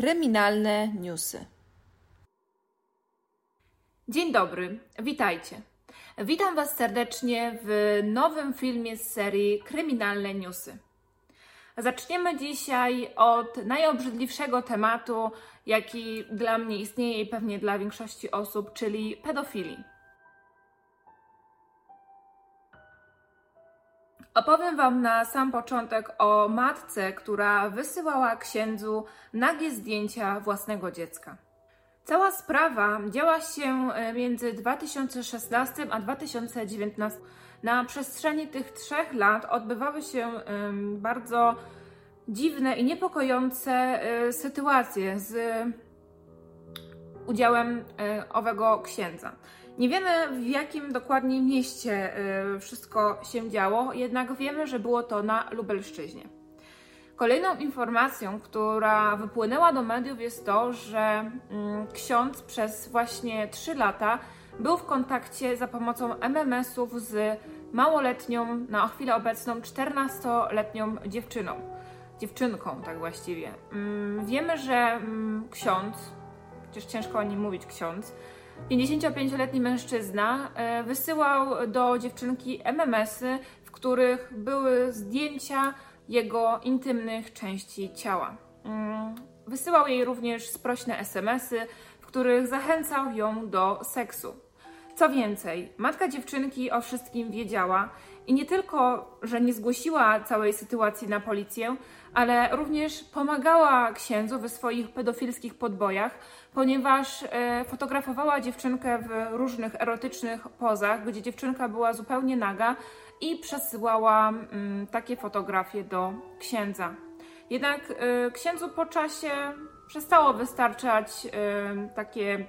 Kryminalne newsy. Dzień dobry, witajcie. Witam Was serdecznie w nowym filmie z serii Kryminalne newsy. Zaczniemy dzisiaj od najobrzydliwszego tematu, jaki dla mnie istnieje i pewnie dla większości osób, czyli pedofilii. Opowiem Wam na sam początek o matce, która wysyłała księdzu nagie zdjęcia własnego dziecka. Cała sprawa działa się e, między 2016 a 2019. Na przestrzeni tych trzech lat odbywały się bardzo dziwne i niepokojące e, sytuacje z udziałem e, owego księdza. Nie wiemy w jakim dokładnie mieście wszystko się działo, jednak wiemy, że było to na Lubelszczyźnie. Kolejną informacją, która wypłynęła do mediów jest to, że mm, ksiądz przez właśnie 3 lata był w kontakcie za pomocą MMS-ów z małoletnią, na chwilę obecną 14-letnią dziewczyną. Dziewczynką, tak właściwie. Mm, wiemy, że mm, ksiądz, chociaż ciężko o nim mówić ksiądz, 55-letni mężczyzna e, wysyłał do dziewczynki MMS-y, w których były zdjęcia jego intymnych części ciała. Mm, wysyłał jej również sprośne SMSy, w których zachęcał ją do seksu. Co więcej, matka dziewczynki o wszystkim wiedziała i nie tylko, że nie zgłosiła całej sytuacji na policję, ale również pomagała księdzu we swoich pedofilskich podbojach, ponieważ e, fotografowała dziewczynkę w różnych erotycznych pozach, gdzie dziewczynka była zupełnie naga i przesyłała mm, takie fotografie do księdza. Jednak e, księdzu po czasie przestało wystarczać e, takie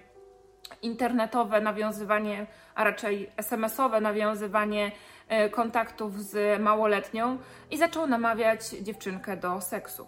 internetowe nawiązywanie, a raczej SMS-owe nawiązywanie E, kontaktów z małoletnią i zaczął namawiać dziewczynkę do seksu.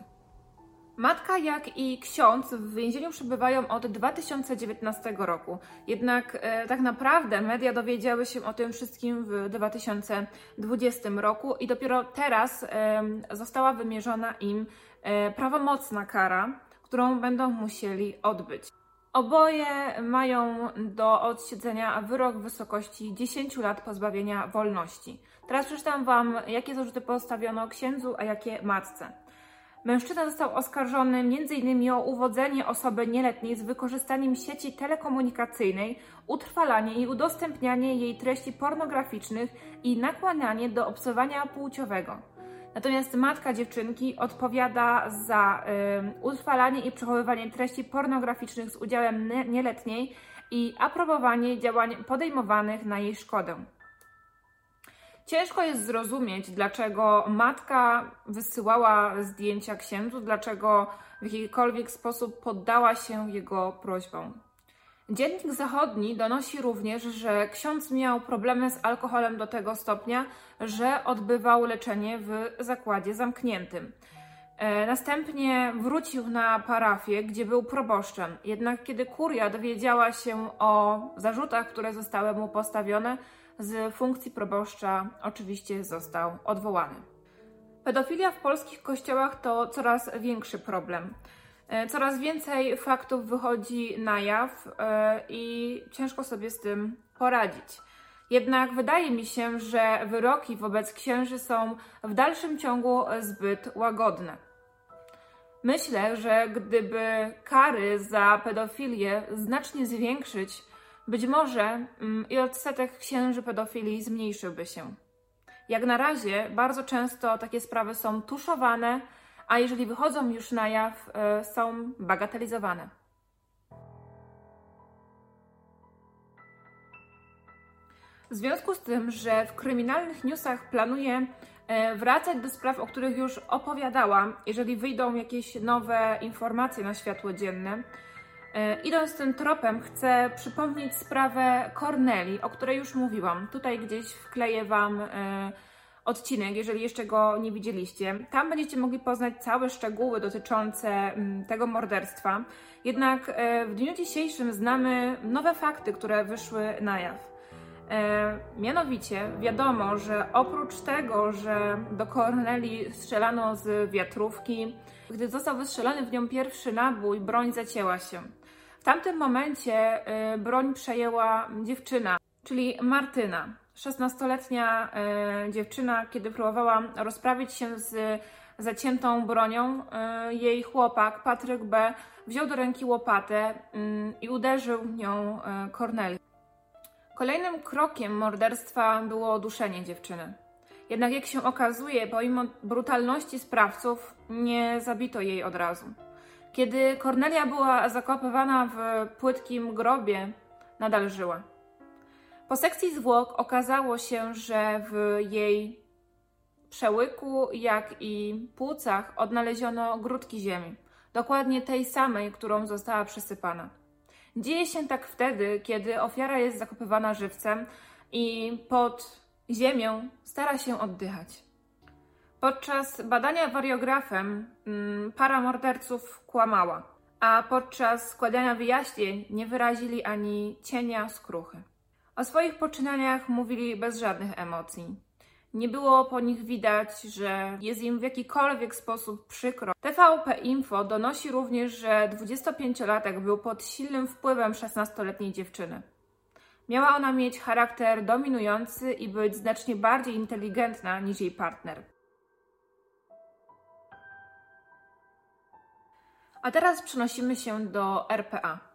Matka, jak i ksiądz w więzieniu przebywają od 2019 roku. Jednak e, tak naprawdę media dowiedziały się o tym wszystkim w 2020 roku i dopiero teraz e, została wymierzona im e, prawomocna kara, którą będą musieli odbyć. Oboje mają do odsiedzenia wyrok w wysokości 10 lat pozbawienia wolności. Teraz przeczytam Wam, jakie zarzuty postawiono księdzu, a jakie matce. Mężczyzna został oskarżony m.in. o uwodzenie osoby nieletniej z wykorzystaniem sieci telekomunikacyjnej, utrwalanie i udostępnianie jej treści pornograficznych i nakłanianie do obcowania płciowego. Natomiast matka dziewczynki odpowiada za y, utrwalanie i przechowywanie treści pornograficznych z udziałem nieletniej i aprobowanie działań podejmowanych na jej szkodę. Ciężko jest zrozumieć, dlaczego matka wysyłała zdjęcia księdzu, dlaczego w jakikolwiek sposób poddała się jego prośbom. Dziennik Zachodni donosi również, że ksiądz miał problemy z alkoholem do tego stopnia, że odbywał leczenie w zakładzie zamkniętym. E, następnie wrócił na parafię, gdzie był proboszczem. Jednak kiedy kuria dowiedziała się o zarzutach, które zostały mu postawione, z funkcji proboszcza oczywiście został odwołany. Pedofilia w polskich kościołach to coraz większy problem. E, coraz więcej faktów wychodzi na jaw e, i ciężko sobie z tym poradzić. Jednak wydaje mi się, że wyroki wobec księży są w dalszym ciągu zbyt łagodne. Myślę, że gdyby kary za pedofilię znacznie zwiększyć, być może mm, i odsetek księży pedofilii zmniejszyłby się. Jak na razie bardzo często takie sprawy są tuszowane, a jeżeli wychodzą już na jaw, e, są bagatelizowane. W związku z tym, że w kryminalnych newsach planuję e, wracać do spraw, o których już opowiadałam, jeżeli wyjdą jakieś nowe informacje na światło dzienne, e, idąc tym tropem, chcę przypomnieć sprawę Corneli, o której już mówiłam. Tutaj gdzieś wkleję Wam odcinek, jeżeli jeszcze go nie widzieliście. Tam będziecie mogli poznać całe szczegóły dotyczące mm, tego morderstwa. Jednak e, w dniu dzisiejszym znamy nowe fakty, które wyszły na jaw. E, mianowicie wiadomo, że oprócz tego, że do Corneli strzelano z wiatrówki, gdy został wystrzelony w nią pierwszy nabój, broń zacięła się. W tamtym momencie e, broń przejęła dziewczyna, czyli Martyna. 16-letnia e, dziewczyna, kiedy próbowała rozprawić się z zaciętą bronią, e, jej chłopak, Patryk B., wziął do ręki łopatę mm, i uderzył nią e, Corneli. Kolejnym krokiem morderstwa było duszenie dziewczyny. Jednak jak się okazuje, pomimo brutalności sprawców, nie zabito jej od razu. Kiedy Kornelia była zakopywana w płytkim grobie, nadal żyła. Po sekcji zwłok okazało się, że w jej przełyku, jak i płucach odnaleziono grudki ziemi, dokładnie tej samej, którą została przesypana. Dzieje się tak wtedy, kiedy ofiara jest zakopywana żywcem i pod ziemią stara się oddychać. Podczas badania wariografem mm, para morderców kłamała, a podczas składania wyjaśnień nie wyrazili ani cienia skruchy. O swoich poczynaniach mówili bez żadnych emocji. Nie było po nich widać, że jest im w jakikolwiek sposób przykro. TVP Info donosi również, że 25-latek był pod silnym wpływem 16-letniej dziewczyny. Miała ona mieć charakter dominujący i być znacznie bardziej inteligentna niż jej partner. A teraz przenosimy się do RPA.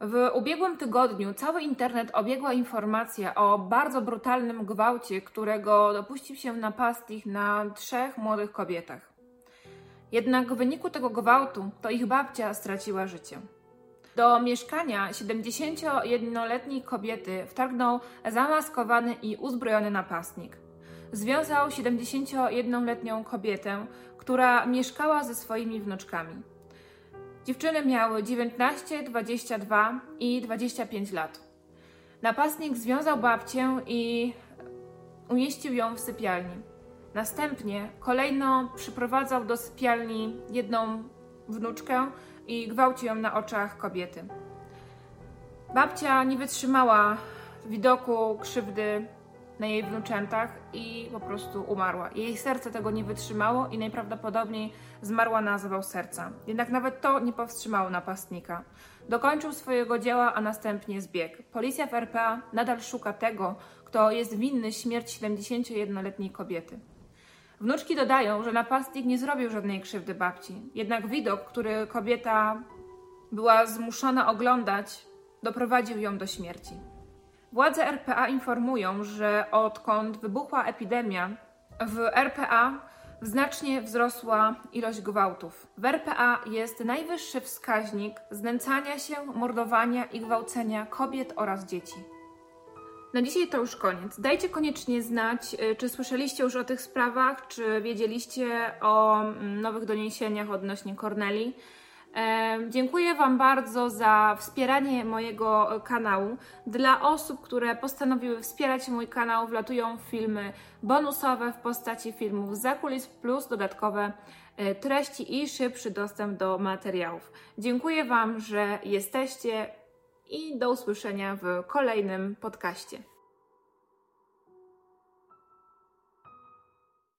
W ubiegłym tygodniu cały internet obiegła informacja o bardzo brutalnym gwałcie, którego dopuścił się napastnik na trzech młodych kobietach. Jednak w wyniku tego gwałtu to ich babcia straciła życie. Do mieszkania 71-letniej kobiety wtargnął zamaskowany i uzbrojony napastnik. Związał 71-letnią kobietę, która mieszkała ze swoimi wnuczkami. Dziewczyny miały 19, 22 i 25 lat. Napastnik związał babcię i umieścił ją w sypialni. Następnie kolejno przyprowadzał do sypialni jedną wnuczkę i gwałcił ją na oczach kobiety. Babcia nie wytrzymała widoku krzywdy na jej wnuczętach i po prostu umarła. Jej serce tego nie wytrzymało i najprawdopodobniej zmarła na zawał serca. Jednak nawet to nie powstrzymało napastnika. Dokończył swojego dzieła, a następnie zbiegł. Policja w RPA nadal szuka tego, kto jest winny śmierci 71-letniej kobiety. Wnuczki dodają, że napastnik nie zrobił żadnej krzywdy babci. Jednak widok, który kobieta była zmuszona oglądać, doprowadził ją do śmierci. Władze RPA informują, że odkąd wybuchła epidemia, w RPA znacznie wzrosła ilość gwałtów. W RPA jest najwyższy wskaźnik znęcania się, mordowania i gwałcenia kobiet oraz dzieci. Na dzisiaj to już koniec. Dajcie koniecznie znać, y, czy słyszeliście już o tych sprawach, czy wiedzieliście o mm, nowych doniesieniach odnośnie Corneli. Dziękuję Wam bardzo za wspieranie mojego kanału. Dla osób, które postanowiły wspierać mój kanał, wlatują filmy bonusowe w postaci filmów za kulis plus dodatkowe e, treści i szybszy dostęp do materiałów. Dziękuję Wam, że jesteście i do usłyszenia w kolejnym podcaście.